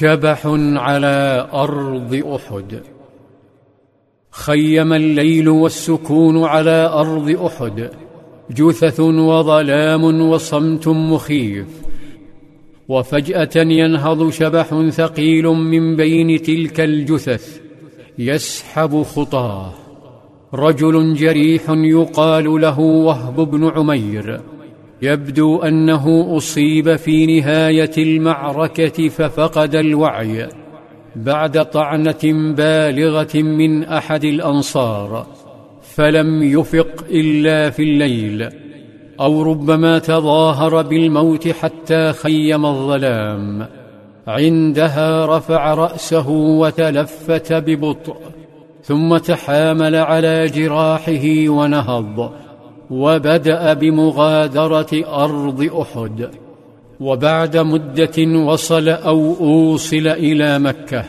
شبح على أرض أحد. خيم الليل والسكون على أرض أحد. جثث وظلام وصمت مخيف. وفجأة ينهض شبح ثقيل من بين تلك الجثث. يسحب خطاه. رجل جريح يقال له وهب بن عمير. يبدو أنه أصيب في نهاية المعركة ففقد الوعي بعد طعنة بالغة من أحد الأنصار فلم يفق إلا في الليل أو ربما تظاهر بالموت حتى خيم الظلام. عندها رفع رأسه وتلفت ببطء ثم تحامل على جراحه ونهض. وبدأ بمغادرة أرض أحد. وبعد مدة وصل أو أوصل إلى مكة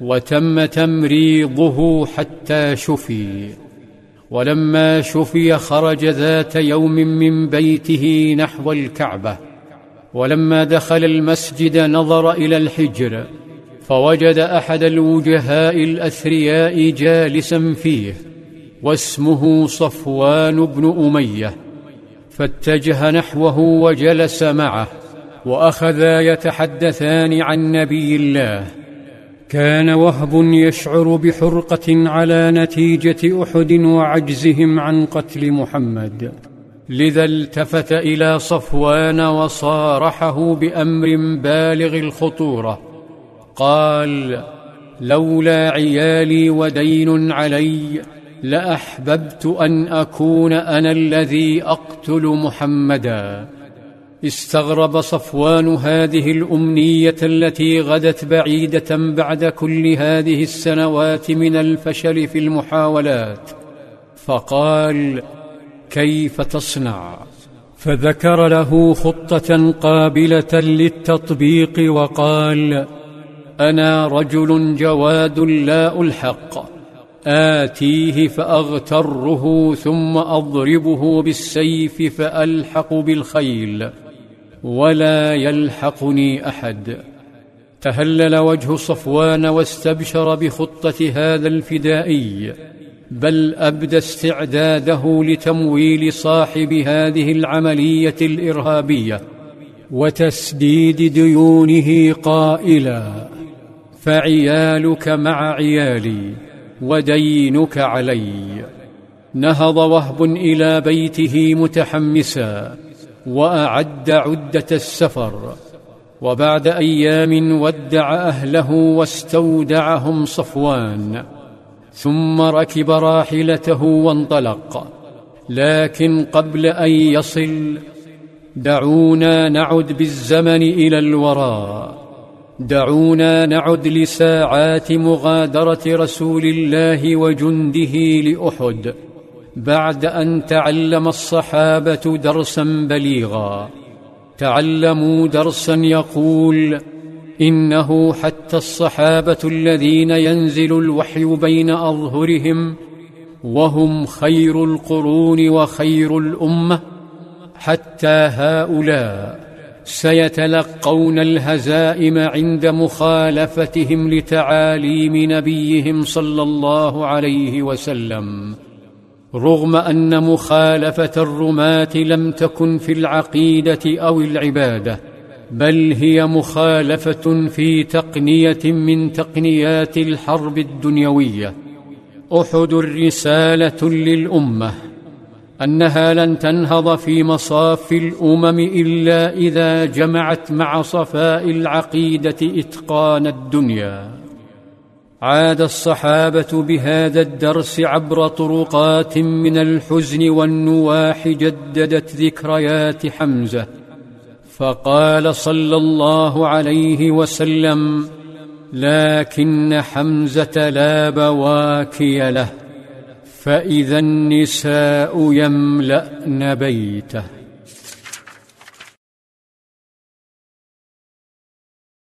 وتم تمريضه حتى شفي. ولما شفي خرج ذات يوم من بيته نحو الكعبة. ولما دخل المسجد نظر إلى الحجر فوجد أحد الوجهاء الأثرياء جالسا فيه. واسمه صفوان بن أمية فاتجه نحوه وجلس معه وأخذا يتحدثان عن نبي الله. كان وهب يشعر بحرقة على نتيجة أحد وعجزهم عن قتل محمد. لذا التفت إلى صفوان وصارحه بأمر بالغ الخطورة. قال لولا عيالي ودين علي لأحببت أن أكون أنا الذي أقتل محمدا. استغرب صفوان هذه الأمنية التي غدت بعيدة بعد كل هذه السنوات من الفشل في المحاولات. فقال كيف تصنع؟ فذكر له خطة قابلة للتطبيق وقال أنا رجل جواد لا ألحق. آتيه فأغتره ثم أضربه بالسيف فألحق بالخيل ولا يلحقني أحد. تهلل وجه صفوان واستبشر بخطة هذا الفدائي بل أبدى استعداده لتمويل صاحب هذه العملية الإرهابية وتسديد ديونه قائلا فعيالك مع عيالي. ودينك علي. نهض وهب إلى بيته متحمسا وأعد عدة السفر. وبعد أيام ودع أهله واستودعهم صفوان. ثم ركب راحلته وانطلق. لكن قبل أن يصل دعونا نعد بالزمن إلى الوراء. دعونا نعد لساعات مغادرة رسول الله وجنده لأحد بعد أن تعلم الصحابة درسا بليغا. تعلموا درسا يقول إنه حتى الصحابة الذين ينزل الوحي بين أظهرهم وهم خير القرون وخير الأمة حتى هؤلاء سيتلقون الهزائم عند مخالفتهم لتعاليم نبيهم صلى الله عليه وسلم رغم أن مخالفة الرماة لم تكن في العقيدة أو العبادة بل هي مخالفة في تقنية من تقنيات الحرب الدنيوية. أحد رساله للأمة أنها لن تنهض في مصاف الأمم إلا إذا جمعت مع صفاء العقيدة إتقان الدنيا. عاد الصحابة بهذا الدرس عبر طرقات من الحزن والنواح جددت ذكريات حمزة. فقال صلى الله عليه وسلم لكن حمزة لا بواكي له. فإذا النساء يملأن بيته.